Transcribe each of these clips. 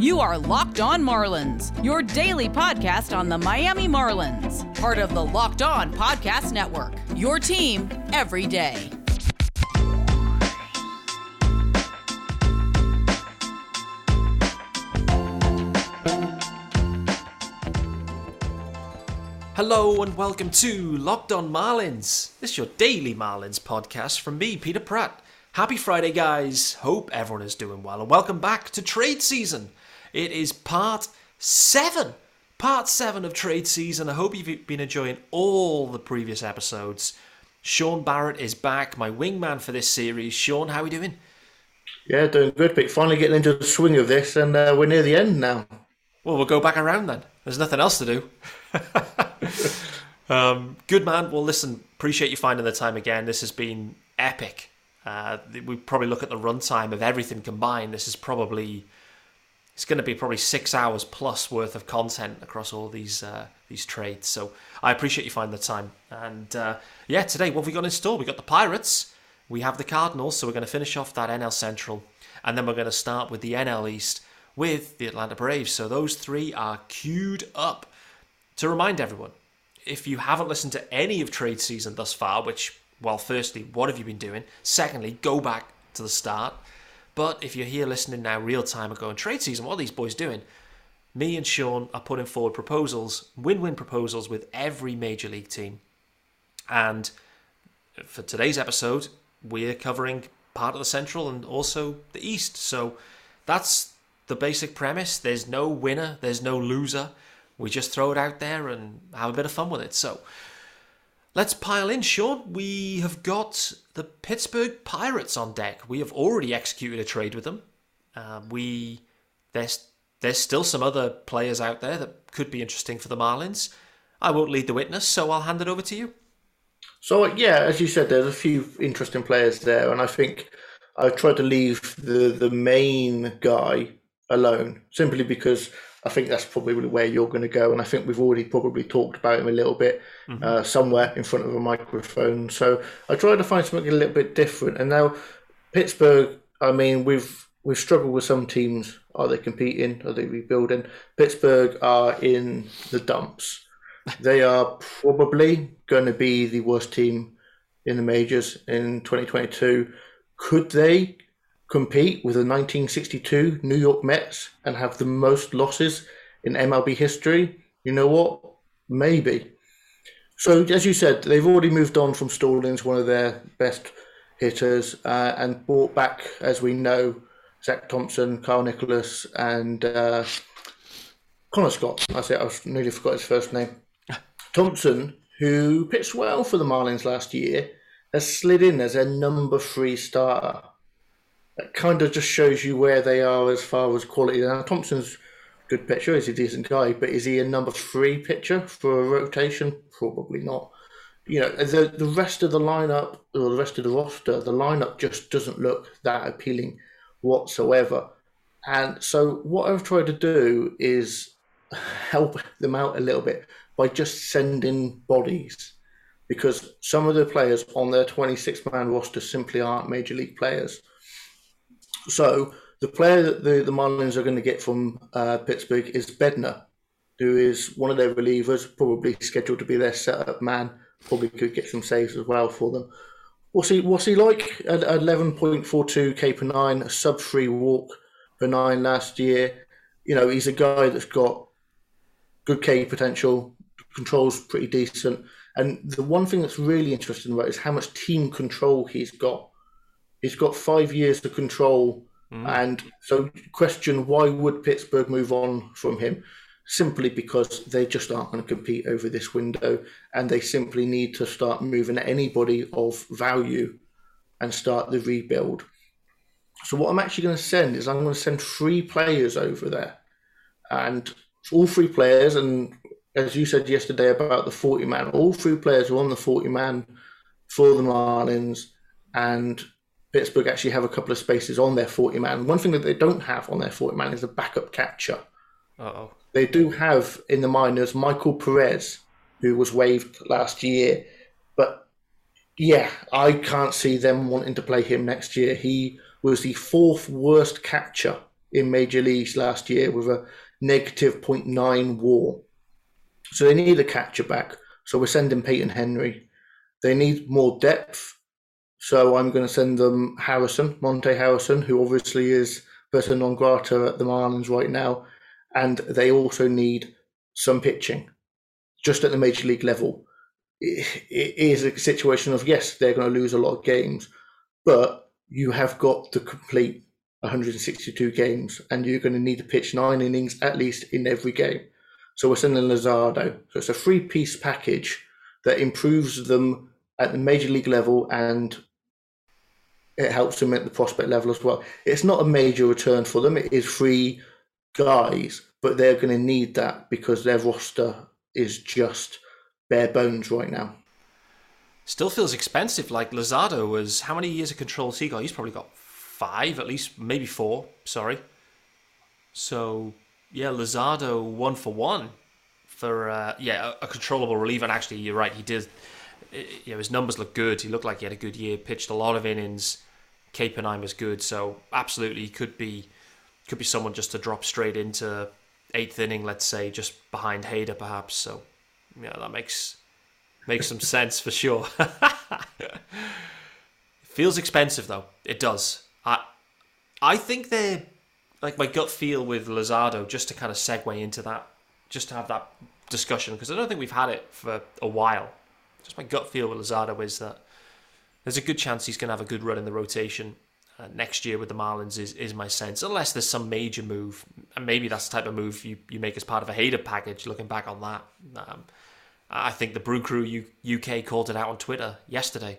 You are Locked On Marlins, your daily podcast on the Miami Marlins, part of the Locked On Podcast Network. Your team every day. Hello and welcome to Locked On Marlins. This is your daily Marlins podcast from me, Peter Pratt. Happy Friday, guys. Hope everyone is doing well and welcome back to trade season. It is part seven. Part seven of trade season. I hope you've been enjoying all the previous episodes. Shaun Barrett is back, my wingman for this series. Shaun, how are we doing? Yeah, doing good, but finally getting into the swing of this, and uh, we're near the end now. Well, we'll go back around then. There's nothing else to do. um, good man. Well, listen, appreciate you finding the time again. This has been epic. Uh, we probably look at the runtime of everything combined. This is probably it's going to be probably six hours plus worth of content across all these uh, these trades. So I appreciate you finding the time. And uh, yeah, today what have we got in store? We got the Pirates, we have the Cardinals. So we're going to finish off that NL Central, and then we're going to start with the NL East with the Atlanta Braves. So those three are queued up. To remind everyone, if you haven't listened to any of trade season thus far, which well, firstly, what have you been doing? Secondly, go back to the start. But if you're here listening now, real time ago in trade season, what are these boys doing? Me and Shaun are putting forward proposals, win win proposals with every major league team. And for today's episode, we're covering part of the Central and also the East. So that's the basic premise. There's no winner, there's no loser. We just throw it out there and have a bit of fun with it. So let's pile in, Shaun. We have got the Pittsburgh Pirates on deck. We have already executed a trade with them. Uh, we there's there's still some other players out there that could be interesting for the Marlins. I won't lead the witness, so I'll hand it over to you. So yeah, as you said, there's a few interesting players there, and I think I've tried to leave the the main guy alone simply because I think that's probably where you're going to go. And I think we've already probably talked about him a little bit mm-hmm. uh, somewhere in front of a microphone. So I tried to find something a little bit different. And now Pittsburgh, I mean, we've we've struggled with some teams. Are they competing? Are they rebuilding? Pittsburgh are in the dumps. They are probably going to be the worst team in the majors in 2022. Could they compete with the 1962 New York Mets and have the most losses in MLB history? You know what? Maybe. So, as you said, they've already moved on from Stallings, one of their best hitters, uh, and brought back, as we know, Zach Thompson, Carl Nicolas, and uh, Connor Scott. I say I nearly forgot his first name. Thompson, who pitched well for the Marlins last year, has slid in as their number three starter that kind of just shows you where they are as far as quality. Now Thompson's good pitcher, he's a decent guy, but is he a number three pitcher for a rotation? Probably not. You know, the the rest of the lineup or the rest of the roster, the lineup just doesn't look that appealing whatsoever. And so what I've tried to do is help them out a little bit by just sending bodies because some of the players on their 26 man roster simply aren't major league players. So the player that the, the Marlins are going to get from uh, Pittsburgh is Bednar, who is one of their relievers, probably scheduled to be their setup man. Probably could get some saves as well for them. What's he What's he like? At eleven point four two K per nine, a sub three walk per nine last year. You know, he's a guy that's got good K potential, controls pretty decent. And the one thing that's really interesting about is how much team control he's got he's got five years to control. Mm. And so, question why would Pittsburgh move on from him? Simply because they just aren't going to compete over this window, and they simply need to start moving anybody of value and start the rebuild. So, what I'm actually going to send is I'm going to send three players over there, and all three players, and as you said yesterday about the 40 man, all three players are on the 40 man for the Marlins, and Pittsburgh actually have a couple of spaces on their 40 man. One thing that they don't have on their 40 man is a backup catcher. oh. They do have in the minors Michael Perez, who was waived last year. But yeah, I can't see them wanting to play him next year. He was the fourth worst catcher in major leagues last year with a negative 0.9 WAR. So they need a catcher back. So we're sending Peyton Henry. They need more depth. So I'm going to send them Harrison, Monte Harrison, who obviously is persona non grata at the Marlins right now. And they also need some pitching just at the major league level. It is a situation of yes, they're going to lose a lot of games, but you have got to complete 162 games and you're going to need to pitch nine innings at least in every game. So we're sending Luzardo. So it's a three piece package that improves them at the major league level and it helps them at the prospect level as well. It's not a major return for them. It is three guys, but they're going to need that because their roster is just bare bones right now. Still feels expensive. Like Luzardo was, how many years of control has he got? He's probably got five, at least, maybe four. Sorry. So yeah, Luzardo one for one for uh, yeah a, a, controllable reliever. And actually, you're right. He did. You know, his numbers look good. He looked like he had a good year. Pitched a lot of innings. Capenheim was good. So absolutely, could be could be someone just to drop straight into eighth inning, let's say, just behind Hader, perhaps. So yeah, that makes makes some sense for sure. Feels expensive though. It does. I I think they're like my gut feel with Luzardo, just to kind of segue into that, just to have that discussion, because I don't think we've had it for a while. Just my gut feel with Luzardo is that there's a good chance he's going to have a good run in the rotation uh, next year with the Marlins, is, is my sense, unless there's some major move. And maybe that's the type of move you, you make as part of a Hader package, looking back on that. Um, I think the Brew Crew U- UK called it out on Twitter yesterday,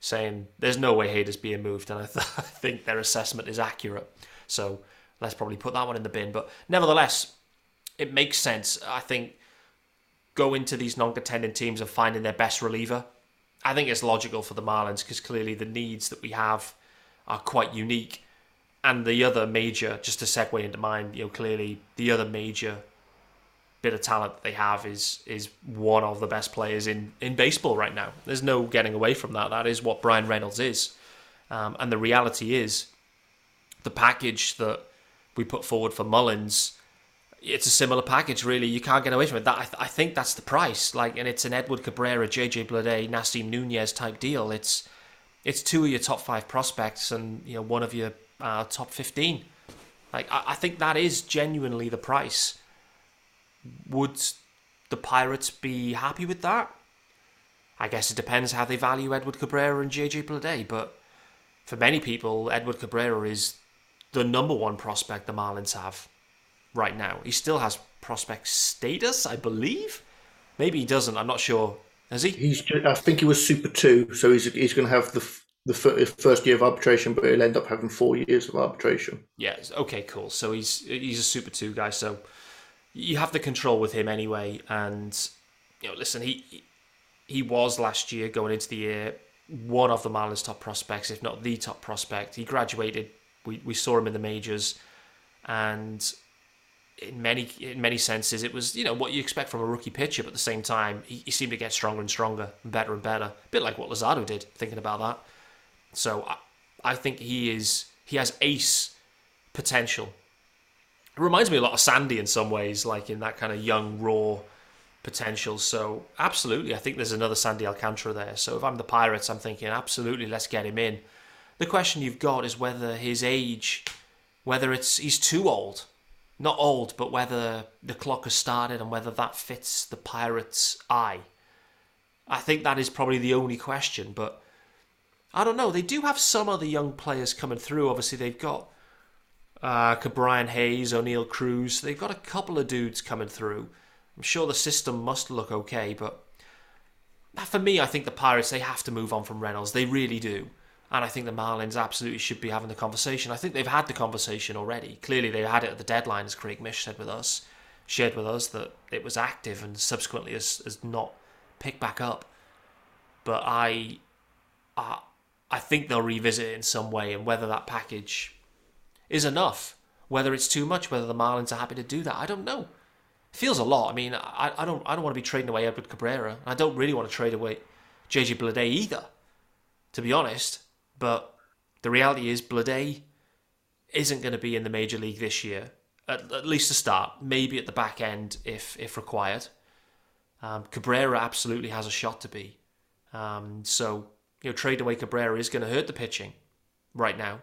saying there's no way Hader's being moved, and I, th- I think their assessment is accurate. So let's probably put that one in the bin. But nevertheless, it makes sense. I think go into these non-contending teams and finding their best reliever. I think it's logical for the Marlins because clearly the needs that we have are quite unique. And the other major, just to segue into mine, you know, clearly the other major bit of talent that they have is is one of the best players in, in baseball right now. There's no getting away from that. That is what Bryan Reynolds is. Um, and the reality is the package that we put forward for Mullins, it's a similar package, really. You can't get away from it. That I, th- I think that's the price. Like, and it's an Edward Cabrera, JJ Bleday, Nasim Nunez type deal. It's it's two of your top five prospects and you know one of your uh, top fifteen. Like, I, I think that is genuinely the price. Would the Pirates be happy with that? I guess it depends how they value Edward Cabrera and JJ Bleday, but for many people, Edward Cabrera is the number one prospect the Marlins have right now. He still has prospect status, I believe. Maybe he doesn't. I'm not sure. Has he? He's. I think he was Super Two, so he's he's going to have the the first year of arbitration, but he'll end up having four years of arbitration. Yeah. Okay. Cool. So he's he's a Super Two guy. So you have the control with him anyway. And you know, listen, he he was last year going into the year one of the Marlins' top prospects, if not the top prospect. He graduated we, we saw him in the majors, and in many in many senses, it was you know what you expect from a rookie pitcher. But at the same time, he, he seemed to get stronger and stronger, and better and better. A bit like what Luzardo did. Thinking about that, so I, I think he is he has ace potential. It reminds me a lot of Sandy in some ways, like in that kind of young raw potential. So absolutely, I think there's another Sandy Alcantara there. So if I'm the Pirates, I'm thinking absolutely let's get him in. The question you've got is whether his age, whether it's he's too old, not old, but whether the clock has started and whether that fits the Pirates' eye. I think that is probably the only question, but I don't know. They do have some other young players coming through. Obviously, they've got uh, Brian Hayes, Oneil Cruz. They've got a couple of dudes coming through. I'm sure the system must look okay, but for me, I think the Pirates they have to move on from Reynolds. They really do. And I think the Marlins absolutely should be having the conversation. I think they've had the conversation already. Clearly, they had it at the deadline, as Craig Mish said with us, shared with us that it was active and subsequently has, has not picked back up. But I, I, I think they'll revisit it in some way, and whether that package is enough, whether it's too much, whether the Marlins are happy to do that, I don't know. It feels a lot. I mean, I, I don't I don't want to be trading away Edward Cabrera. I don't really want to trade away JJ Bleday either, to be honest. But the reality is, Bleday, isn't going to be in the major league this year. At, at least to start, maybe at the back end if if required. Um, Cabrera absolutely has a shot to be. Um, so you know, trade away Cabrera is going to hurt the pitching right now.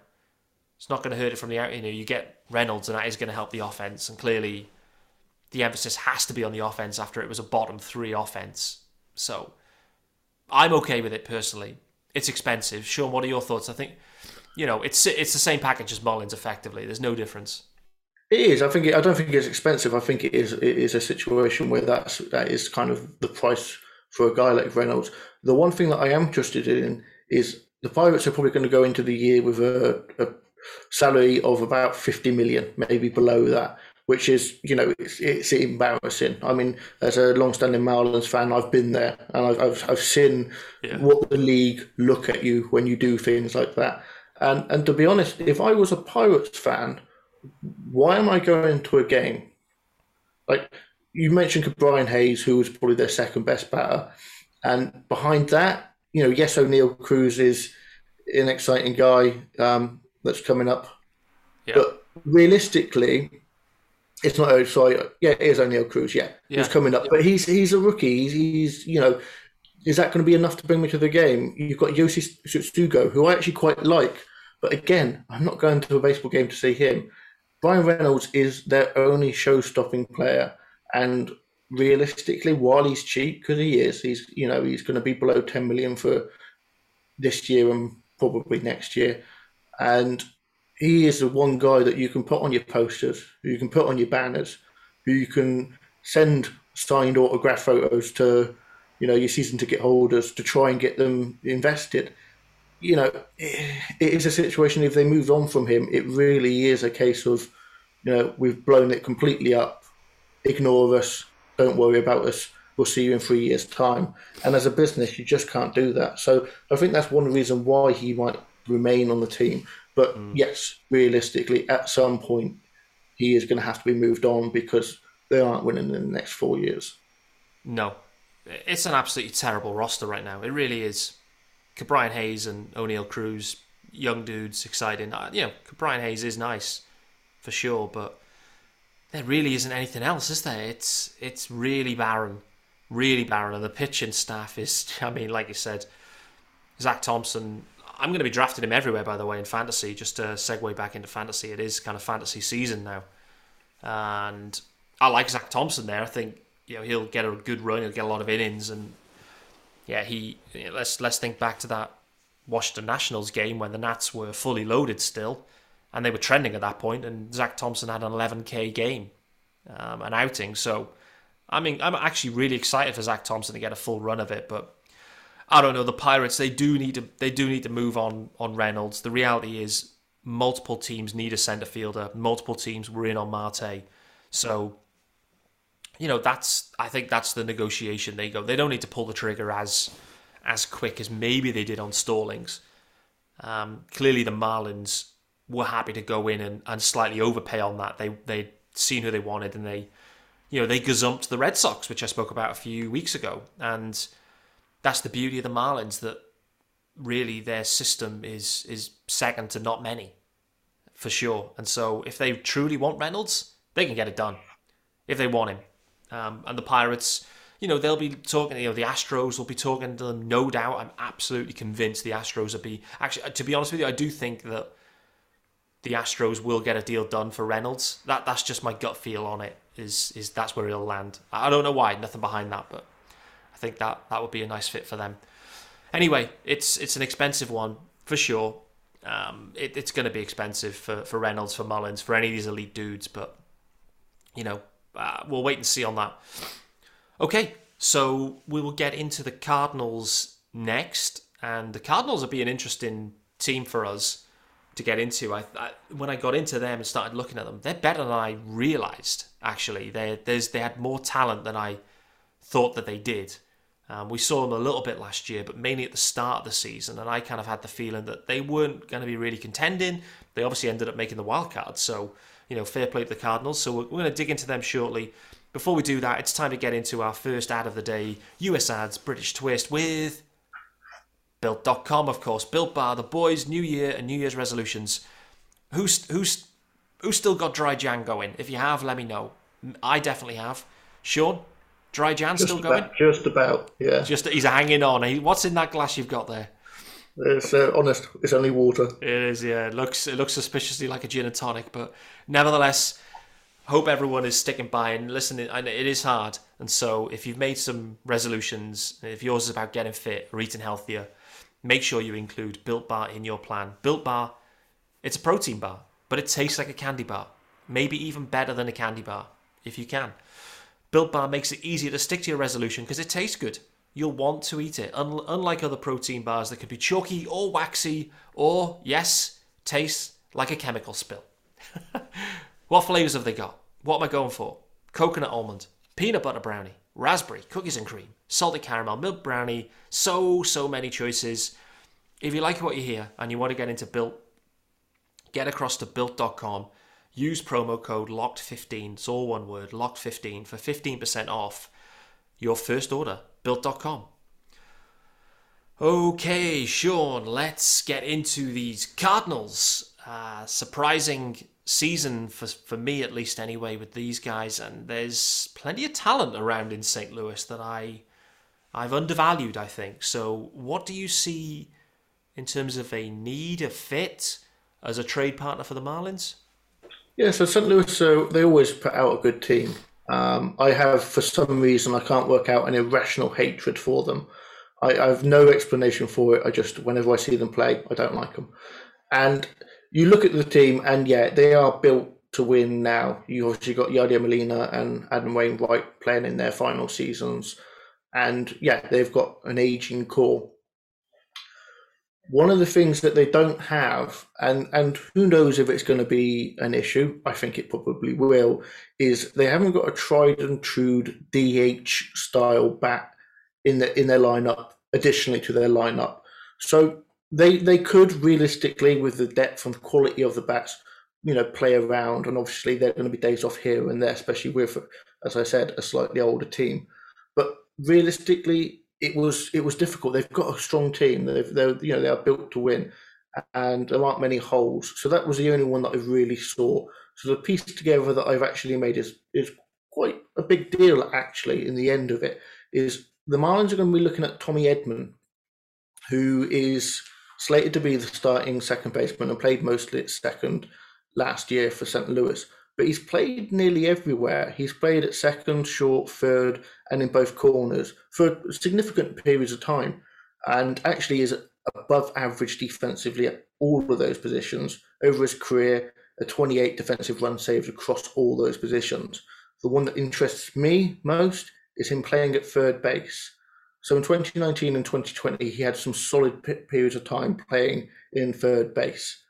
It's not going to hurt it from the out. You know, you get Reynolds, and that is going to help the offense. And clearly, the emphasis has to be on the offense after it was a bottom three offense. So I'm okay with it personally. It's expensive. Shaun, what are your thoughts? I think you know it's it's the same package as Mullins. Effectively, there's no difference. It is. I think. It, I don't think it's expensive. I think it is. It is a situation where that's that is kind of the price for a guy like Reynolds. The one thing that I am interested in is the Pirates are probably going to go into the year with a, a salary of about fifty million, maybe below that which is you know it's, it's embarrassing. I mean, as a long-standing Marlins fan, I've been there and I've I've, I've seen yeah. what the league look at you when you do things like that. And and to be honest, if I was a Pirates fan, why am I going to a game? Like you mentioned, Brian Hayes, who was probably their second best batter, and behind that, you know, yes, Oneil Cruz is an exciting guy um, that's coming up, yeah. but realistically it's not. Oh, sorry, yeah, it is Oneil Cruz. Yeah, yeah. he's coming up, yeah. but he's he's a rookie. He's, he's you know, is that going to be enough to bring me to the game? You've got Yoshi Tsutsugo, who I actually quite like, but again, I'm not going to a baseball game to see him. Bryan Reynolds is their only show-stopping player, and realistically, while he's cheap, because he is, he's you know he's going to be below 10 million for this year and probably next year, and he is the one guy that you can put on your posters, you can put on your banners, who you can send signed autograph photos to, you know, your season ticket holders to try and get them invested. You know, it, it is a situation. If they moved on from him, it really is a case of, you know, we've blown it completely up. Ignore us. Don't worry about us. We'll see you in three years' time. And as a business, you just can't do that. So I think that's one reason why he might remain on the team. But mm. yes, realistically, at some point, he is going to have to be moved on because they aren't winning in the next four years. No, it's an absolutely terrible roster right now. It really is. Brian Hayes and Oneil Cruz, young dudes, exciting. Uh, you know, Brian Hayes is nice for sure, but there really isn't anything else, is there? It's it's really barren, really barren, and the pitching staff is. I mean, like you said, Zach Thompson I'm going to be drafting him everywhere, by the way, in fantasy. Just to segue back into fantasy, it is kind of fantasy season now, and I like Zach Thompson there. I think you know he'll get a good run. He'll get a lot of innings, and yeah, he you know, let's let's think back to that Washington Nationals game when the Nats were fully loaded still, and they were trending at that point, and Zach Thompson had an 11k game, um, an outing. So, I mean, I'm actually really excited for Zach Thompson to get a full run of it, but I don't know. The Pirates they do need to they do need to move on on Reynolds. The reality is multiple teams need a centre fielder. Multiple teams were in on Marte, so you know that's I think that's the negotiation they go. They don't need to pull the trigger as as quick as maybe they did on Stallings. Um, clearly, the Marlins were happy to go in and, and slightly overpay on that. They they'd seen who they wanted and they you know they gazumped the Red Sox, which I spoke about a few weeks ago, and that's the beauty of the Marlins that really their system is is second to not many, for sure. And so if they truly want Reynolds, they can get it done if they want him. Um, and the Pirates, you know, they'll be talking. You know, the Astros will be talking to them. No doubt, I'm absolutely convinced the Astros will be. Actually, to be honest with you, I do think that the Astros will get a deal done for Reynolds. That that's just my gut feel on it. Is is that's where he'll land. I don't know why. Nothing behind that, but think that that would be a nice fit for them. Anyway, it's it's an expensive one for sure. Um, it, it's going to be expensive for, for Reynolds, for Mullins, for any of these elite dudes, but you know, uh, we'll wait and see on that. Okay, so we will get into the Cardinals next, and the Cardinals will be an interesting team for us to get into. I, I, when I got into them and started looking at them, they're better than I realized. Actually, they there's they had more talent than I thought that they did. Um, we saw them a little bit last year, but mainly at the start of the season, and I kind of had the feeling that they weren't going to be really contending. They obviously ended up making the wild card, so you know, fair play to the Cardinals. So we're, we're going to dig into them shortly. Before we do that, it's time to get into our first ad of the day: US ads, British twist with Built.com, of course. Built Bar, the boys' New Year and New Year's resolutions. Who's who's who's still got dry Jan going? If you have, let me know. I definitely have. Shaun, dry Jan just still about, going? Just about, yeah. Just he's hanging on. He, what's in that glass you've got there? It's uh, honest. It's only water. It is. Yeah. It looks it looks suspiciously like a gin and tonic, but nevertheless, hope everyone is sticking by and listening. And it is hard. And so, if you've made some resolutions, if yours is about getting fit or eating healthier, make sure you include Built Bar in your plan. Built Bar, it's a protein bar, but it tastes like a candy bar. Maybe even better than a candy bar, if you can. Built Bar makes it easier to stick to your resolution because it tastes good. You'll want to eat it, Un- unlike other protein bars that can be chalky or waxy, or, yes, taste like a chemical spill. what flavours have they got? What am I going for? Coconut almond, peanut butter brownie, raspberry, cookies and cream, salted caramel, milk brownie. So, so many choices. If you like what you hear and you want to get into Built, get across to built.com. Use promo code LOCKED15, it's all one word, LOCKED15 for 15% off your first order. Built.com. Okay, Shaun, let's get into these Cardinals. Uh, surprising season for for me at least anyway with these guys and there's plenty of talent around in St. Louis that I I've undervalued I think. So what do you see in terms of a need a fit as a trade partner for the Marlins? Yeah, so St. Louis, so they always put out a good team. Um, I have, for some reason, I can't work out an irrational hatred for them. I, I have no explanation for it. I just, whenever I see them play, I don't like them. And you look at the team, and yeah, they are built to win now. You obviously got Yadier Molina and Adam Wainwright playing in their final seasons, and yeah, they've got an aging core. One of the things that they don't have, and and who knows if it's going to be an issue? I think it probably will. Is they haven't got a tried and true DH style bat in the in their lineup. Additionally to their lineup, so they they could realistically, with the depth and quality of the bats, you know, play around. And obviously, they're going to be days off here and there, especially with, as I said, a slightly older team. But realistically, it was it was difficult. They've got a strong team. They've they're you know they are built to win, and there aren't many holes. So that was the only one that I really saw. So the piece together that I've actually made is is quite a big deal. Actually, in the end of it, is the Marlins are going to be looking at Tommy Edman, who is slated to be the starting second baseman and played mostly at second last year for St. Louis. But he's played nearly everywhere. He's played at second, short, third, and in both corners for significant periods of time, and actually is above average defensively at all of those positions over his career. A 28 defensive run saves across all those positions. The one that interests me most is him playing at third base. So in 2019 and 2020, he had some solid periods of time playing in third base.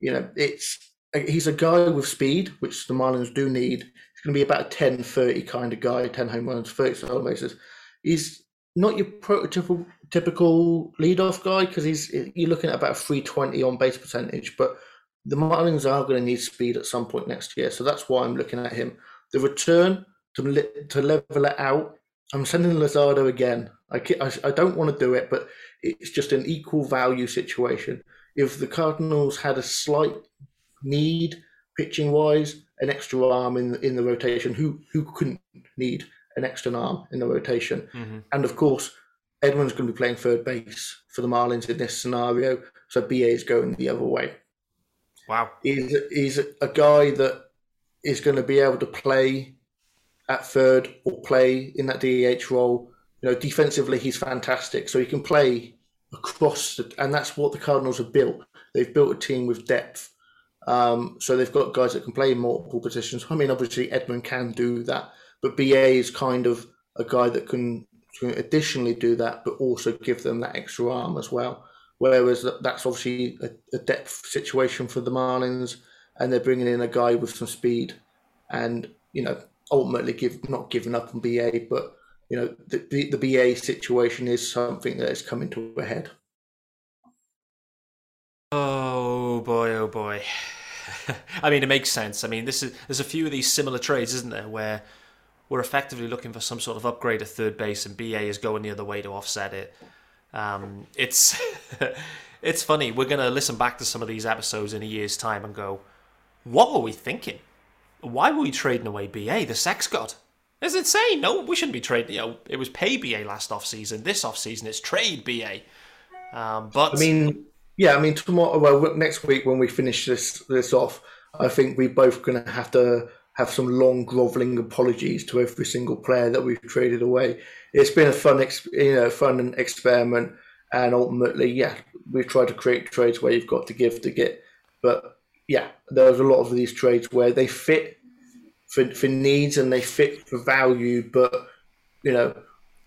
You know, it's Uh, he's a guy with speed, which the Marlins do need. He's going to be about a 10 30 kind of guy, 10 home runs, 30 stolen bases. He's not your prototypical typical leadoff guy because he's you're looking at about 320 on base percentage, but the Marlins are going to need speed at some point next year. So that's why I'm looking at him. The return to, to level it out, I'm sending Luzardo again. I, I don't want to do it, but it's just an equal value situation. If the Cardinals had a slight need pitching wise, an extra arm in in the rotation, who who couldn't need an extra arm in the rotation? Mm-hmm. And of course, Edman's going to be playing third base for the Marlins in this scenario, so BA is going the other way. Wow, he's he's a guy that is going to be able to play at third or play in that DH role. You know, defensively he's fantastic, so he can play across, the, and that's what the Cardinals have built. They've built a team with depth, um, so they've got guys that can play multiple positions. I mean, obviously Edman can do that, but BA is kind of a guy that can, can additionally do that, but also give them that extra arm as well. Whereas that's obviously a, a depth situation for the Marlins, and they're bringing in a guy with some speed, and you know ultimately give not giving up on BA, but you know the, the, the BA situation is something that is coming to a head. Oh boy, oh boy. I mean, it makes sense. I mean, this is there's a few of these similar trades, isn't there, where we're effectively looking for some sort of upgrade at third base, and BA is going the other way to offset it. Um, it's it's funny. We're gonna listen back to some of these episodes in a year's time and go, "What were we thinking? Why were we trading away BA, the sex god?" It's insane. No, we shouldn't be trading. You know, it was pay BA last off season. This off season, it's trade BA. Um, but I mean, yeah, I mean tomorrow. Well, next week when we finish this this off, I think we're both going to have to have some long groveling apologies to every single player that we've traded away. It's been a fun, ex- you know, fun experiment, and ultimately, yeah, we've tried to create trades where you've got to give to get. But yeah, there's a lot of these trades where they fit for, for needs and they fit for value, but you know,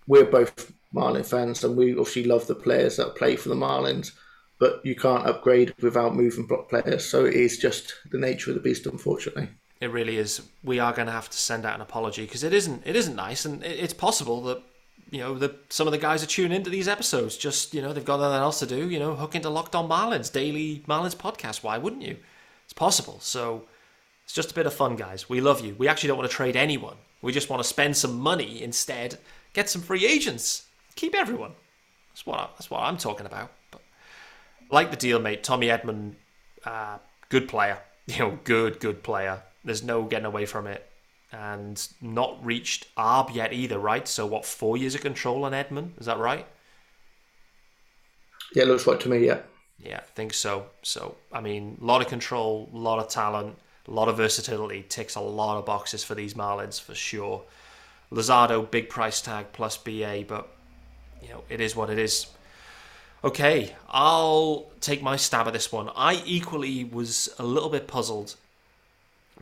we're both Marlin fans and we obviously love the players that play for the Marlins but you can't upgrade without moving block players. So it is just the nature of the beast, unfortunately. It really is. We are going to have to send out an apology because it isn't. It isn't nice, and it's possible that you know that some of the guys are tuning into these episodes. Just you know they've got nothing else to do. You know, hook into Locked On Marlins daily Marlins podcast. Why wouldn't you? It's possible. So it's just a bit of fun, guys. We love you. We actually don't want to trade anyone. We just want to spend some money instead. Get some free agents. Keep everyone. That's what I, that's what I'm talking about. Like the deal, mate. Tommy Edman, uh, good player. You know, good, good player. There's no getting away from it. And not reached ARB yet either, right? So what, four years of control on Edman? Is that right? Yeah, looks right to me, yeah. Yeah, I think so. So, I mean, a lot of control, a lot of talent, a lot of versatility. Ticks a lot of boxes for these Marlins for sure. Luzardo, big price tag plus BA, but, you know, it is what it is. Okay, I'll take my stab at this one. I equally was a little bit puzzled,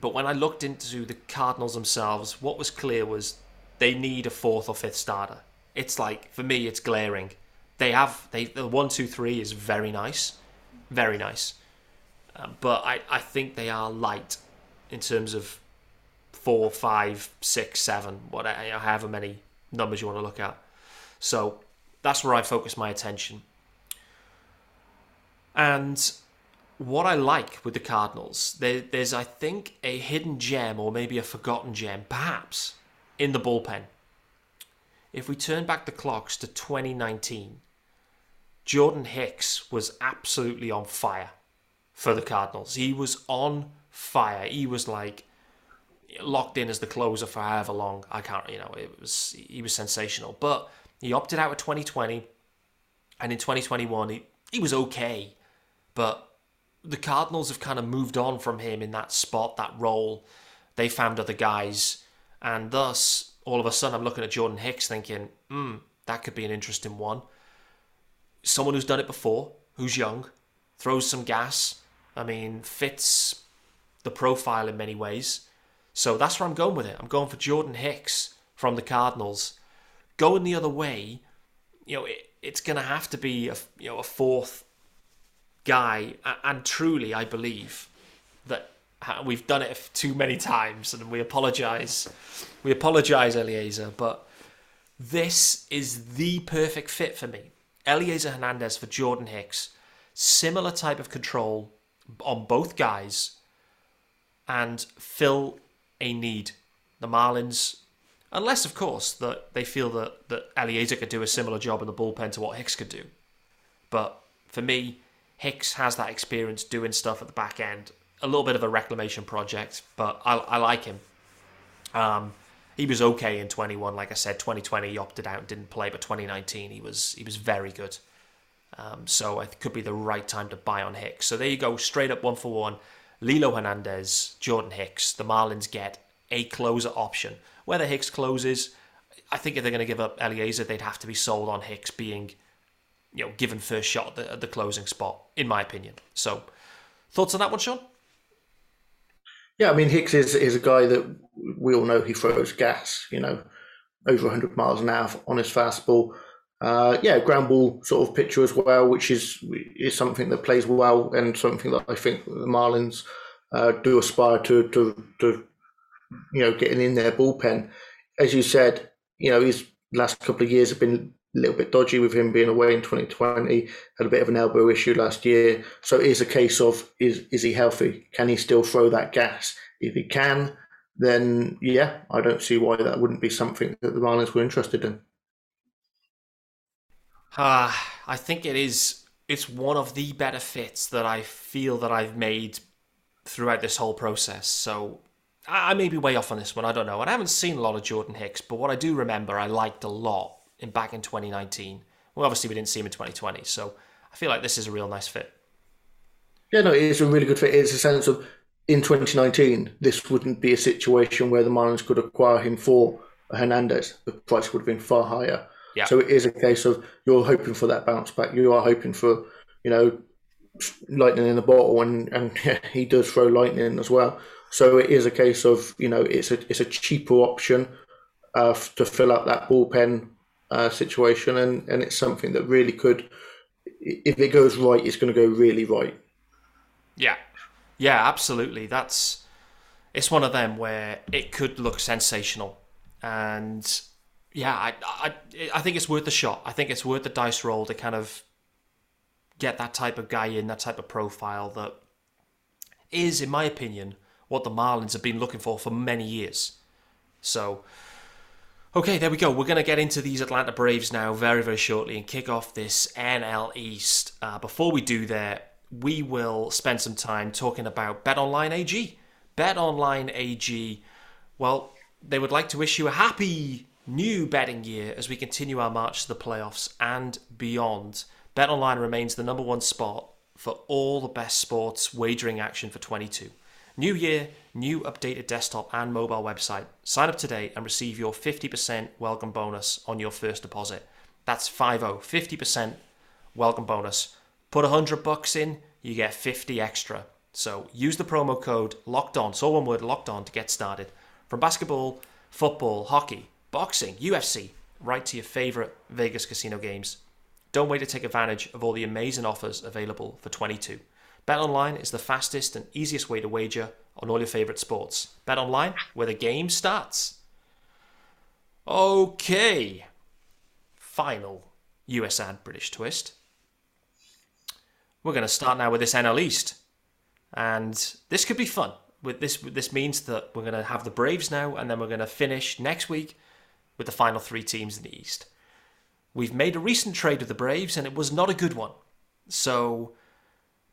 but when I looked into the Cardinals themselves, what was clear was they need a fourth or fifth starter. It's like for me, it's glaring. They have they the one two three is very nice, very nice, uh, but I I think they are light in terms of four, five, six, seven, whatever, however many numbers you want to look at. So that's where I focus my attention. And what I like with the Cardinals, there, there's, I think, a hidden gem or maybe a forgotten gem, perhaps, in the bullpen. If we turn back the clocks to 2019, Jordan Hicks was absolutely on fire for the Cardinals. He was on fire. He was like locked in as the closer for however long. I can't, you know, it was he was sensational. But he opted out of 2020, and in 2021 he he was okay but the Cardinals have kind of moved on from him in that spot, that role. They found other guys, and thus, all of a sudden, I'm looking at Jordan Hicks thinking, hmm, that could be an interesting one. Someone who's done it before, who's young, throws some gas. I mean, fits the profile in many ways. So that's where I'm going with it. I'm going for Jordan Hicks from the Cardinals. Going the other way, you know, it, it's going to have to be a you know a fourth guy, and truly, I believe that we've done it too many times, and we apologize. We apologize, Elieser, but this is the perfect fit for me. Elieser Hernandez for Jordan Hicks, similar type of control on both guys, and fill a need. The Marlins, unless of course that they feel that that Elieser could do a similar job in the bullpen to what Hicks could do, but for me, Hicks has that experience doing stuff at the back end. A little bit of a reclamation project, but I, I like him. Um, he was okay in 21. Like I said, 2020 he opted out didn't play, but 2019 he was he was very good. Um, so it could be the right time to buy on Hicks. So there you go, straight up one for one. Lilo Hernandez, Jordan Hicks. The Marlins get a closer option. Whether Hicks closes, I think if they're going to give up Elieser, they'd have to be sold on Hicks being you know, given first shot at the, at the closing spot, in my opinion. So, thoughts on that one, Shaun? Yeah, I mean Hicks is is a guy that we all know he throws gas. You know, over 100 miles an hour on his fastball. Uh, yeah, ground ball sort of pitcher as well, which is is something that plays well and something that I think the Marlins uh, do aspire to, to to you know getting in their bullpen. As you said, you know his last couple of years have been a little bit dodgy with him being away in 2020. Had a bit of an elbow issue last year. So it is a case of is is he healthy? Can he still throw that gas? If he can, then yeah, I don't see why that wouldn't be something that the Marlins were interested in. Uh, I think it is it's one of the better fits that I feel that I've made throughout this whole process. So I, I may be way off on this one. I don't know. And I haven't seen a lot of Jordan Hicks, but what I do remember, I liked a lot in back in 2019. Well, obviously we didn't see him in 2020, so I feel like this is a real nice fit. Yeah, no, it's a really good fit. It's a sense of in 2019, this wouldn't be a situation where the Marlins could acquire him for Hernandez. The price would have been far higher. Yeah. So it is a case of you're hoping for that bounce back. You are hoping for, you know, lightning in the bottle, and and yeah, he does throw lightning as well. So it is a case of you know it's a it's a cheaper option uh, to fill up that bullpen uh, situation, and and it's something that really could, if it goes right, it's going to go really right. Yeah, yeah, absolutely. That's it's one of them where it could look sensational, and yeah, I, I I think it's worth the shot. I think it's worth the dice roll to kind of get that type of guy in, that type of profile that is, in my opinion, what the Marlins have been looking for for many years. So, okay, there we go. We're going to get into these Atlanta Braves now very, very shortly and kick off this NL East. Uh, before we do that, we will spend some time talking about BetOnline AG. BetOnline AG, well, they would like to wish you a happy new betting year as we continue our march to the playoffs and beyond. BetOnline remains the number one spot for all the best sports wagering action for 22. New year, new updated desktop and mobile website. Sign up today and receive your 50% welcome bonus on your first deposit. That's 50, 50% welcome bonus. Put 100 bucks in, you get 50 extra. So use the promo code locked on, so one word locked on to get started. From basketball, football, hockey, boxing, UFC, right to your favorite Vegas casino games. Don't wait to take advantage of all the amazing offers available for 22. BetOnline is the fastest and easiest way to wager on all your favorite sports. Bet online, where the game starts. Okay. Final US ad British twist. We're going to start now with this NL East. And this could be fun. With this this means that we're going to have the Braves now and then we're going to finish next week with the final 3 teams in the East. We've made a recent trade with the Braves and it was not a good one. So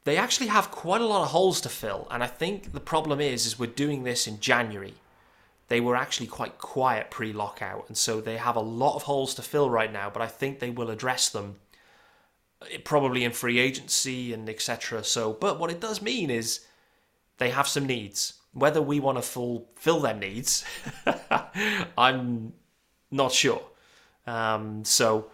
they actually have quite a lot of holes to fill and I think the problem is is we're doing this in January. They were actually quite quiet pre-lockout and so they have a lot of holes to fill right now, but I think they will address them eh, probably in free agency and etc. So, but what it does mean is they have some needs. Whether we want to fulfill their needs, I'm not sure. Um, so,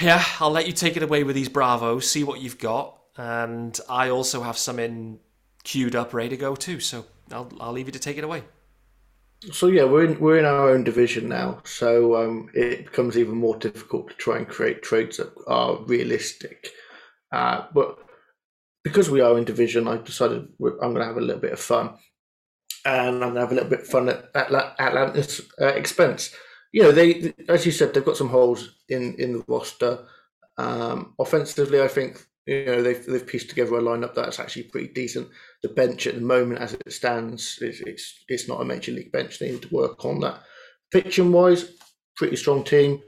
yeah, I'll let you take it away with these Bravos, see what you've got. And I also have some in queued up, ready to go too. So I'll, I'll leave you to take it away. So yeah, we're in we're in our own division now, so um, it becomes even more difficult to try and create trades that are realistic. Uh, but because we are in division, I decided I'm going to have a little bit of fun, and I'm going to have a little bit of fun at, at Atlanta's uh, expense. You know, they as you said, they've got some holes in in the roster. Um, offensively, I think you know they've they've pieced together a lineup that's actually pretty decent. The bench at the moment, as it stands, is it's it's not a major league bench. They need to work on that. Pitching wise, pretty strong team.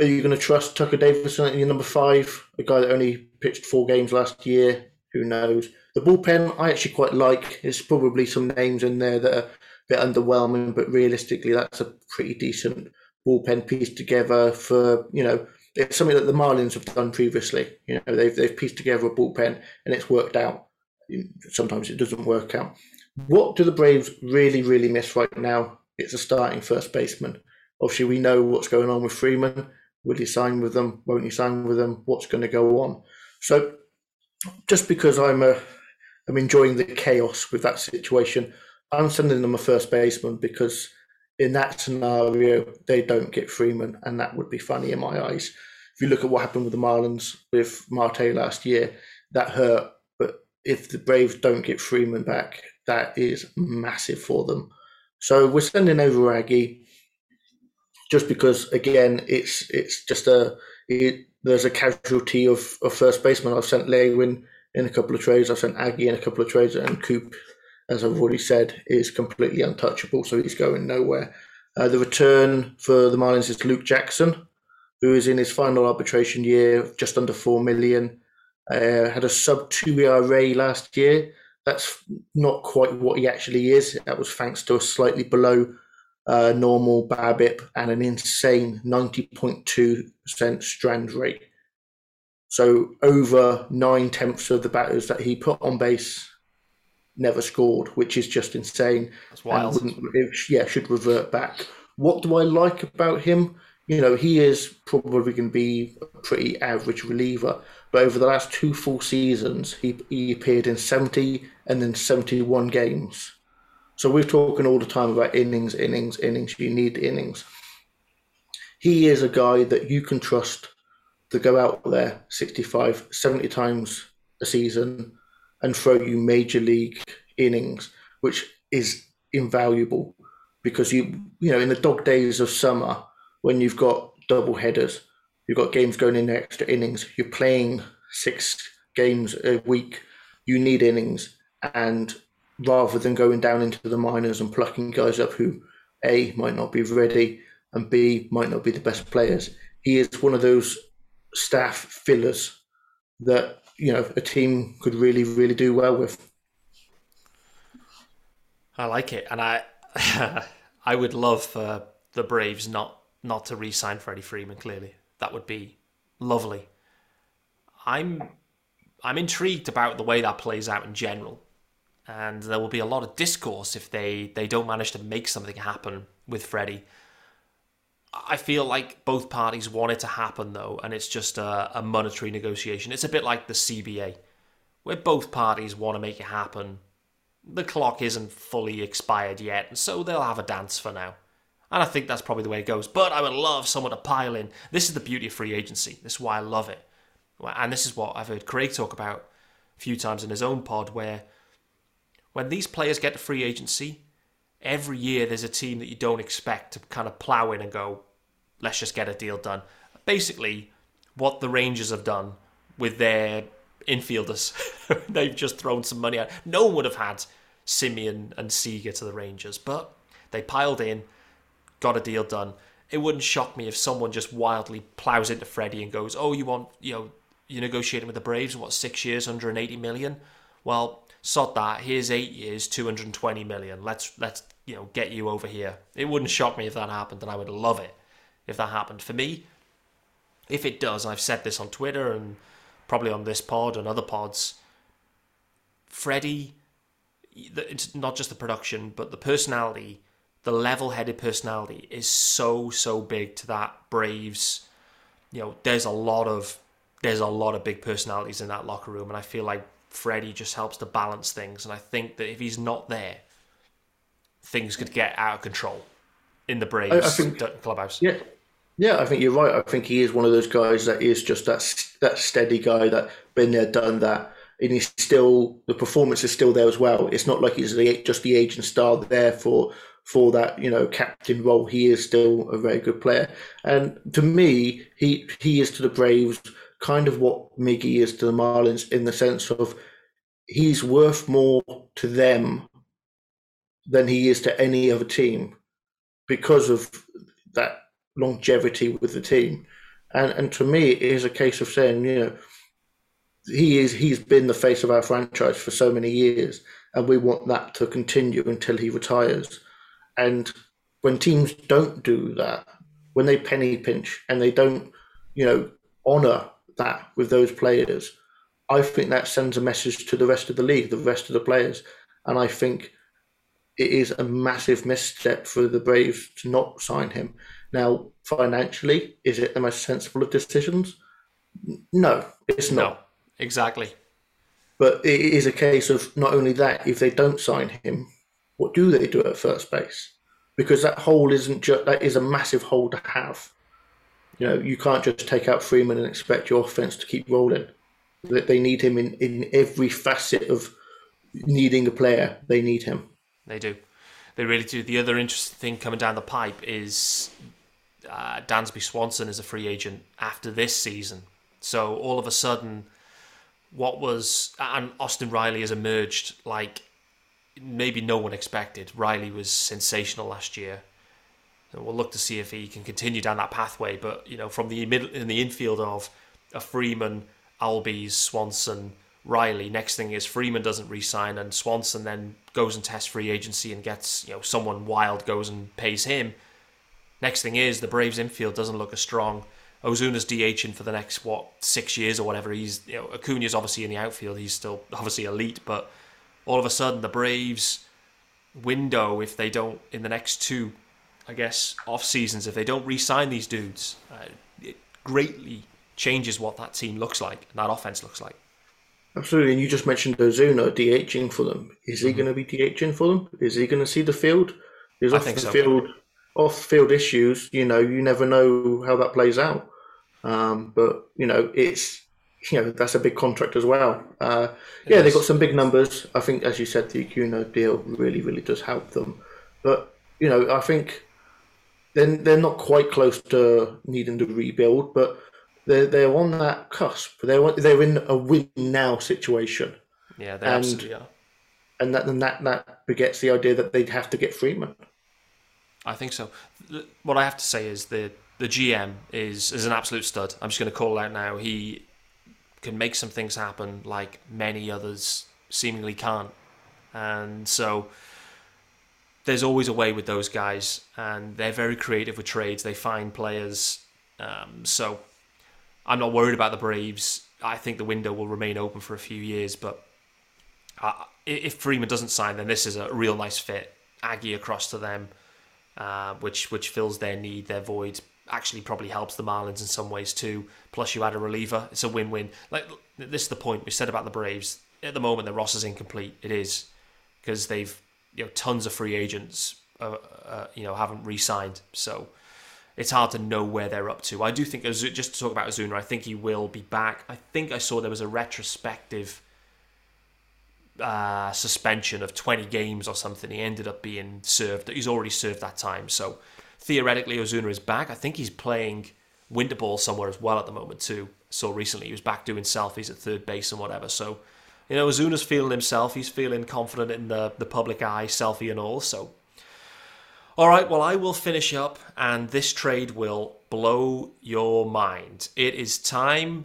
Are you going to trust Tucker Davidson at your number five, a guy that only pitched four games last year? Who knows? The bullpen I actually quite like. There's probably some names in there that are a bit underwhelming, but realistically, that's a pretty decent bullpen piece together for you know it's something that the Marlins have done previously. You know, they've they've pieced together a bullpen and it's worked out. Sometimes it doesn't work out. What do the Braves really, really miss right now? It's a starting first baseman. Obviously, we know what's going on with Freeman. Will he sign with them? Won't he sign with them? What's going to go on? So, just because I'm a, I'm enjoying the chaos with that situation, I'm sending them a first baseman because in that scenario, they don't get Freeman, and that would be funny in my eyes. If you look at what happened with the Marlins with Marte last year, that hurt. But if the Braves don't get Freeman back, that is massive for them. So we're sending over Aggie just because, again, it's it's just a it, there's a casualty of, of first baseman. I've sent Lewin in a couple of trades. I've sent Aggie in a couple of trades, and Coop as I've already said, is completely untouchable, so he's going nowhere. Uh, the return for the Marlins is Luke Jackson. Who is in his final arbitration year, just under four million. Uh, had a sub two ERA last year. That's not quite what he actually is. That was thanks to a slightly below uh, normal BABIP and an insane 90.2% strand rate. So over nine tenths of the batters that he put on base never scored, which is just insane. That's wild. Yeah, should revert back. What do I like about him? You know, he is probably going to be a pretty average reliever, but over the last two full seasons, he, he appeared in 70 and then 71 games. So we're talking all the time about innings, innings, innings. You need innings. He is a guy that you can trust to go out there 65, 70 times a season and throw you major league innings, which is invaluable because you you know in the dog days of summer when you've got double headers, you've got games going in extra innings, you're playing six games a week, you need innings, and rather than going down into the minors and plucking guys up who a might not be ready and b might not be the best players, he is one of those staff fillers that you know a team could really really do well with. I like it, and I I would love for the Braves not not to re-sign Freddie Freeman. Clearly, that would be lovely. I'm I'm intrigued about the way that plays out in general, and there will be a lot of discourse if they they don't manage to make something happen with Freddie. I feel like both parties want it to happen though, and it's just a, a monetary negotiation. It's a bit like the CBA, where both parties want to make it happen. The clock isn't fully expired yet, so they'll have a dance for now. And I think that's probably the way it goes. But I would love someone to pile in. This is the beauty of free agency. This is why I love it. And this is what I've heard Craig talk about a few times in his own pod, where when these players get to free agency, every year there's a team that you don't expect to kind of plow in and go, let's just get a deal done. Basically, what the Rangers have done with their infielders, they've just thrown some money out. No one would have had Semien and Seager to the Rangers, but they piled in, got a deal done. It wouldn't shock me if someone just wildly plows into Freddie and goes, "Oh, you want you know you're negotiating with the Braves? What six years, 180 million? Well, sod that. Here's eight years, 220 million. Let's let's you know get you over here. It wouldn't shock me if that happened, and I would love it if that happened. For me, if it does, I've said this on Twitter and probably on this pod and other pods. Freddie, it's not just the production, but the personality, the level-headed personality is so so big to that Braves. You know, there's a lot of there's a lot of big personalities in that locker room, and I feel like Freddie just helps to balance things. And I think that if he's not there, things could get out of control in the Braves I, I think, clubhouse. Yeah, yeah, I think you're right. I think he is one of those guys that is just that that steady guy that been there, done that, and he's still the performance is still there as well. It's not like he's just the agent star there for for that you know captain role. He is still a very good player, and to me, he he is to the Braves kind of what Miggy is to the Marlins in the sense of he's worth more to them than he is to any other team because of that longevity with the team. And and to me, it is a case of saying, you know, he is he's been the face of our franchise for so many years, and we want that to continue until he retires. And when teams don't do that, when they penny pinch and they don't, you know, honour that with those players, I think that sends a message to the rest of the league, the rest of the players. And I think it is a massive misstep for the Braves to not sign him. Now, financially, is it the most sensible of decisions? No, it's not. No, exactly. But it is a case of not only that, if they don't sign him, what do they do at first base? Because that hole isn't just that is a massive hole to have. You know, you can't just take out Freeman and expect your offense to keep rolling. They need him in, in every facet of needing a player. They need him. They do. They really do. The other interesting thing coming down the pipe is uh, Dansby Swanson is a free agent after this season. So all of a sudden, what was and Austin Riley has emerged like maybe no one expected. Riley was sensational last year. And we'll look to see if he can continue down that pathway. But you know, from the middle in the infield of a Freeman, Albies, Swanson, Riley. Next thing is Freeman doesn't re-sign, and Swanson then goes and tests free agency and gets you know someone wild goes and pays him. Next thing is the Braves infield doesn't look as strong. Ozuna's DHing for the next what six years or whatever. He's you know Acuna's obviously in the outfield. He's still obviously elite, but all of a sudden the Braves window, if they don't in the next two, I guess off seasons, if they don't re-sign these dudes, uh, it greatly changes what that team looks like and that offense looks like. Absolutely, and you just mentioned Ozuna DHing for them. Is he mm-hmm. going to be DHing for them? Is he going to see the field? Is off the so. field off field issues. You know, you never know how that plays out. Um, but you know, it's you know that's a big contract as well. Uh, yeah, they've got some big numbers. I think, as you said, the Acuna deal really, really does help them. But you know, I think then they're, they're not quite close to needing to rebuild, but they're they're on that cusp. They're they're in a win now situation. Yeah, they and, absolutely are. And that and that that begets the idea that they'd have to get Freeman. I think so. What I have to say is the the GM is is an absolute stud. I'm just going to call out now. He can make some things happen like many others seemingly can't, and so there's always a way with those guys, and they're very creative with trades. They find players. Um, so I'm not worried about the Braves. I think the window will remain open for a few years, but uh, if Freeman doesn't sign, then this is a real nice fit. Aggie across to them, uh, which which fills their need, their void. Actually, probably helps the Marlins in some ways too. Plus, you add a reliever. It's a win-win. Like this is the point we said about the Braves. At the moment, the roster's incomplete. It is because they've you know tons of free agents. Uh, uh, you know haven't re-signed. So it's hard to know where they're up to. I do think, just to talk about Ozuna, I think he will be back. I think I saw there was a retrospective uh, suspension of 20 games or something. He ended up being served. He's already served that time. So theoretically, Ozuna is back. I think he's playing winter ball somewhere as well at the moment, too. So recently he was back doing selfies at third base and whatever. So, you know, Ozuna's feeling himself. He's feeling confident in the, the public eye, selfie and all. So all right, well, I will finish up, and this trade will blow your mind. It is time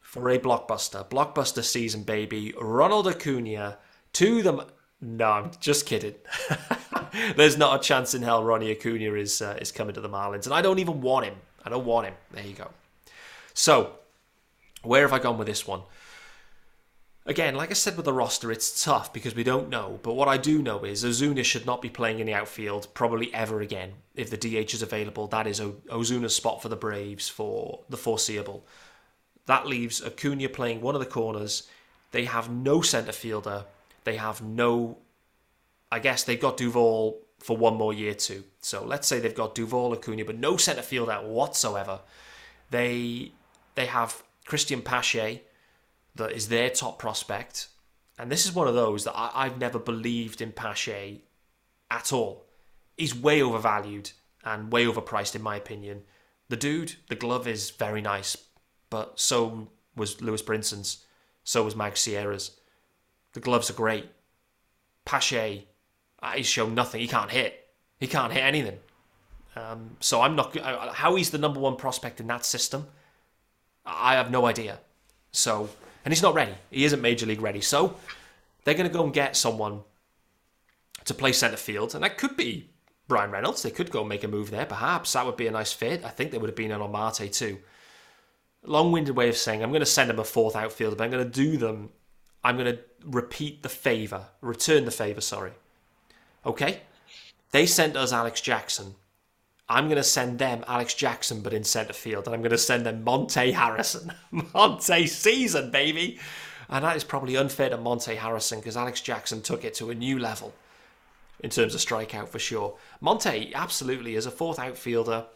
for a blockbuster. Blockbuster season, baby. Ronald Acuna to the. No, I'm just kidding. There's not a chance in hell Ronnie Acuna is uh, is coming to the Marlins, and I don't even want him. I don't want him. There you go. So, where have I gone with this one? Again, like I said with the roster, it's tough because we don't know. But what I do know is Ozuna should not be playing in the outfield probably ever again. If the DH is available, that is Ozuna's spot for the Braves for the foreseeable. That leaves Acuna playing one of the corners. They have no centre fielder. They have no. I guess they've got Duvall for one more year too. So let's say they've got Duvall, Acuna, but no centre fielder whatsoever. They they have Christian Pache that is their top prospect. And this is one of those that I, have never believed in Pache at all. He's way overvalued and way overpriced, in my opinion. The dude, the glove is very nice, but so was Lewis Brinson's, so was Mag Sierra's. The gloves are great. Pache, he's shown nothing. He can't hit. He can't hit anything. Um, so I'm not. Uh, how he's the number one prospect in that system, I have no idea. So and he's not ready. He isn't major league ready. So they're going to go and get someone to play centre field, and that could be Bryan Reynolds. They could go and make a move there, perhaps. That would be a nice fit. I think they would have been in on Marte too. Long winded way of saying I'm going to send them a fourth outfielder, but I'm going to do them. I'm going to repeat the favour, return the favour, sorry. Okay? They sent us Alex Jackson. I'm going to send them Alex Jackson, but in centre field, and I'm going to send them Monte Harrison. Monte season, baby. And that is probably unfair to Monte Harrison because Alex Jackson took it to a new level in terms of strikeout for sure. Monte absolutely is a fourth outfielder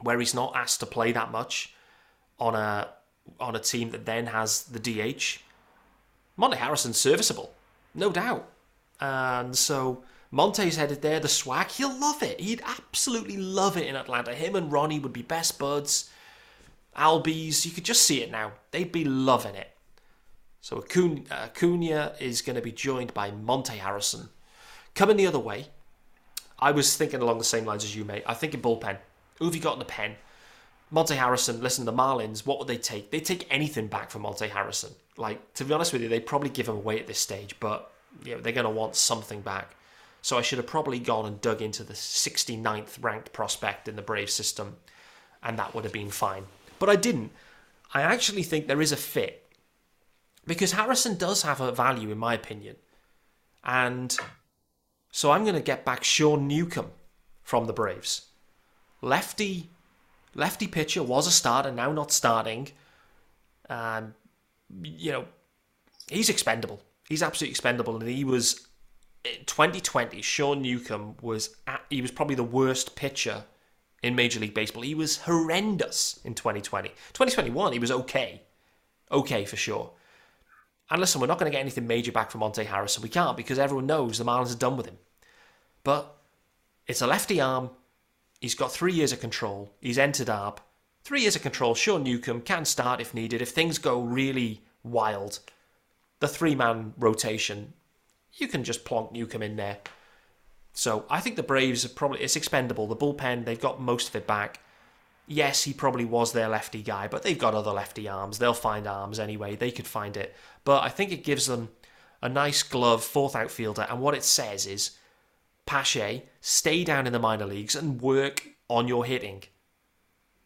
where he's not asked to play that much on a on a team that then has the DH. Monte Harrison's serviceable, no doubt. And so Monte's headed there, the swag, he'll love it. He'd absolutely love it in Atlanta. Him and Ronnie would be best buds. Albies, you could just see it now. They'd be loving it. So Acuna is going to be joined by Monte Harrison. Coming the other way, I was thinking along the same lines as you, mate. I think in bullpen. Who have you got in the pen? Monte Harrison, listen, the Marlins, what would they take? They'd take anything back from Monte Harrison. Like, to be honest with you, they'd probably give him away at this stage, but you know, they're going to want something back. So I should have probably gone and dug into the 69th ranked prospect in the Brave system, and that would have been fine. But I didn't. I actually think there is a fit because Harrison does have a value, in my opinion. And so I'm going to get back Sean Newcomb from the Braves. Lefty lefty pitcher was a starter, now not starting. Um, you know, he's expendable. He's absolutely expendable, and he was eh, in 2020. Sean Newcomb was at, he was probably the worst pitcher in Major League Baseball. He was horrendous in 2020. 2021, he was okay, okay for sure. And listen, we're not going to get anything major back from Monte Harrison. We can't because everyone knows the Marlins are done with him. But it's a lefty arm He's got three years of control. He's entered ARB. Three years of control. Sean Newcomb can start if needed. If things go really wild, the three man rotation, you can just plonk Newcomb in there. So I think the Braves are probably it's expendable. The bullpen, they've got most of it back. Yes, he probably was their lefty guy, but they've got other lefty arms. They'll find arms anyway. They could find it. But I think it gives them a nice glove, fourth outfielder, and what it says is Pache, stay down in the minor leagues and work on your hitting.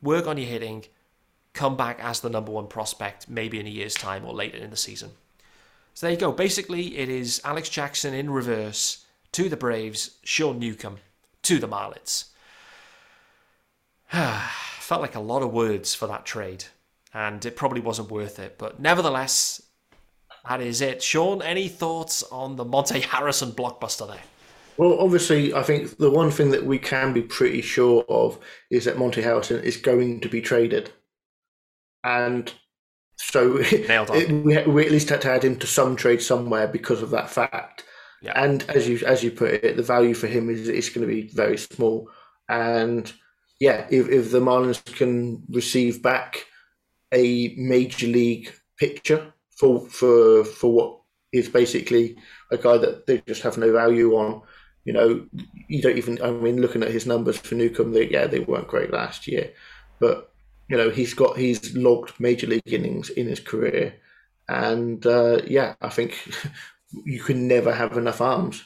Work on your hitting, come back as the number one prospect maybe in a year's time or later in the season. So there you go. Basically, it is Alex Jackson in reverse to the Braves, Sean Newcomb to the Marlins. Felt like a lot of words for that trade, and it probably wasn't worth it. But nevertheless, that is it. Shaun, any thoughts on the Monte Harrison blockbuster there? Well, obviously, I think the one thing that we can be pretty sure of is that Monte Harrison is going to be traded, and so it, we, we, at least had to add him to some trade somewhere because of that fact. Yeah. And as you as you put it, the value for him is is going to be very small. And yeah, if if the Marlins can receive back a major league pitcher for for for what is basically a guy that they just have no value on, you know, you don't even. I mean, looking at his numbers for Newcomb, they, yeah, they weren't great last year, but you know, he's got he's logged major league innings in his career, and uh, yeah, I think you can never have enough arms.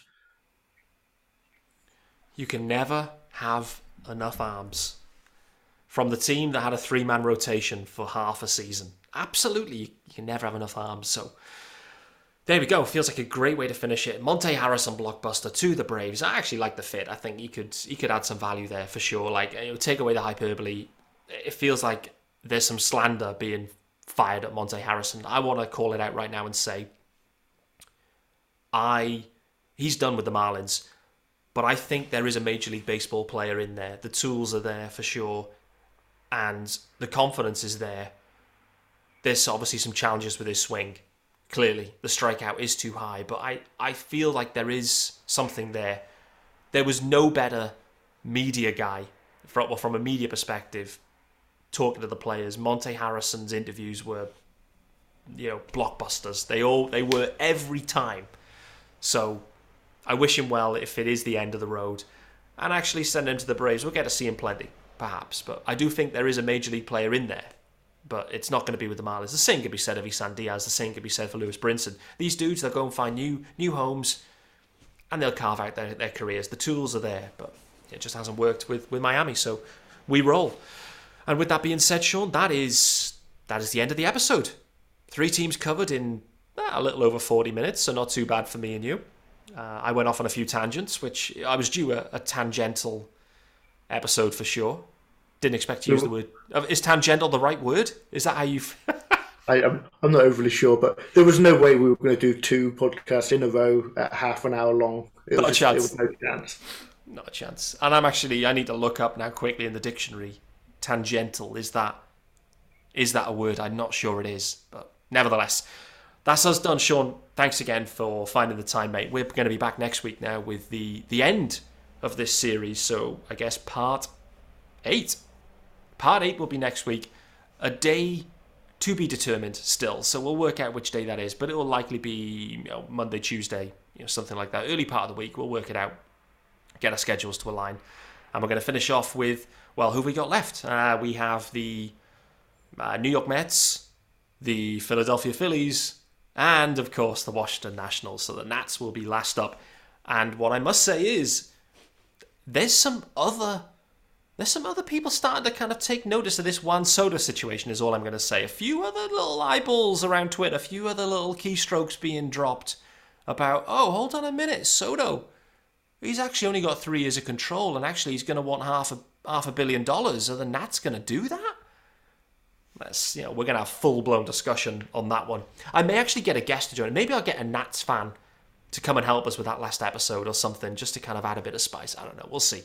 You can never have enough arms from the team that had a three man rotation for half a season. Absolutely, you can never have enough arms. So there we go. Feels like a great way to finish it. Monte Harrison blockbuster to the Braves. I actually like the fit. I think he could he could add some value there for sure. Like it would take away the hyperbole. It feels like there's some slander being fired at Monte Harrison. I want to call it out right now and say, I he's done with the Marlins, but I think there is a Major League Baseball player in there. The tools are there for sure, and the confidence is there. There's obviously some challenges with his swing Clearly, the strikeout is too high, but I, I feel like there is something there. There was no better media guy, from, well, from a media perspective, talking to the players. Monte Harrison's interviews were, you know, blockbusters. They all they were every time. So, I wish him well if it is the end of the road, and actually send him to the Braves. We'll get to see him plenty, perhaps, but I do think there is a major league player in there but it's not going to be with the Marlins. The same could be said of Isan Diaz. The same could be said for Lewis Brinson. These dudes, they'll go and find new new homes, and they'll carve out their, their careers. The tools are there, but it just hasn't worked with, with Miami. So we roll. And with that being said, Shaun, that is that is the end of the episode. Three teams covered in uh, a little over forty minutes, so not too bad for me and you. Uh, I went off on a few tangents, which I was due a, a tangential episode for sure. Didn't expect to use the word. Uh, is tangential the right word? Is that how you? I, am I'm not overly sure, but there was no way we were going to do two podcasts in a row at half an hour long. It not was, a chance. no chance. Not a chance. And I'm actually I need to look up now quickly in the dictionary. Tangential is that is that a word? I'm not sure it is, but nevertheless, that's us done. Shaun, thanks again for finding the time, mate. We're going to be back next week now with the the end of this series. So I guess part eight. Part 8 will be next week. A day to be determined still. So we'll work out which day that is, but it will likely be you know, Monday, Tuesday, you know, something like that. Early part of the week, we'll work it out. get our schedules to align. And we're going to finish off with, well, who have we got left? Uh, we have the uh, New York Mets, the Philadelphia Phillies, and of course the Washington Nationals. So the Nats will be last up. And what I must say is, there's some other there's some other people starting to kind of take notice of this Juan Soto situation, is all I'm going to say. A few other little eyeballs around Twitter, a few other little keystrokes being dropped about, oh, hold on a minute, Soto, he's actually only got three years of control, and actually he's going to want half a half a billion dollars. Are the Nats going to do that? Let's, you know, we're going to have full blown discussion on that one. I may actually get a guest to join. Maybe I'll get a Nats fan to come and help us with that last episode or something, just to kind of add a bit of spice. I don't know. We'll see.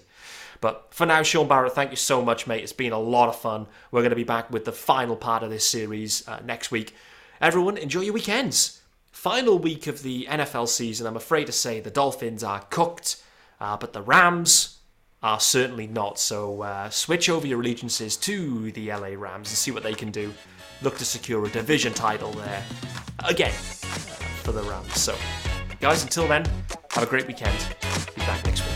But for now, Shaun Barrett, thank you so much, mate. It's been a lot of fun. We're going to be back with the final part of this series uh, next week. Everyone, enjoy your weekends. Final week of the NFL season. I'm afraid to say the Dolphins are cooked, uh, but the Rams are certainly not. So uh, switch over your allegiances to the LA Rams and see what they can do. Look to secure a division title there again uh, for the Rams. So, guys, until then, have a great weekend. Be back next week.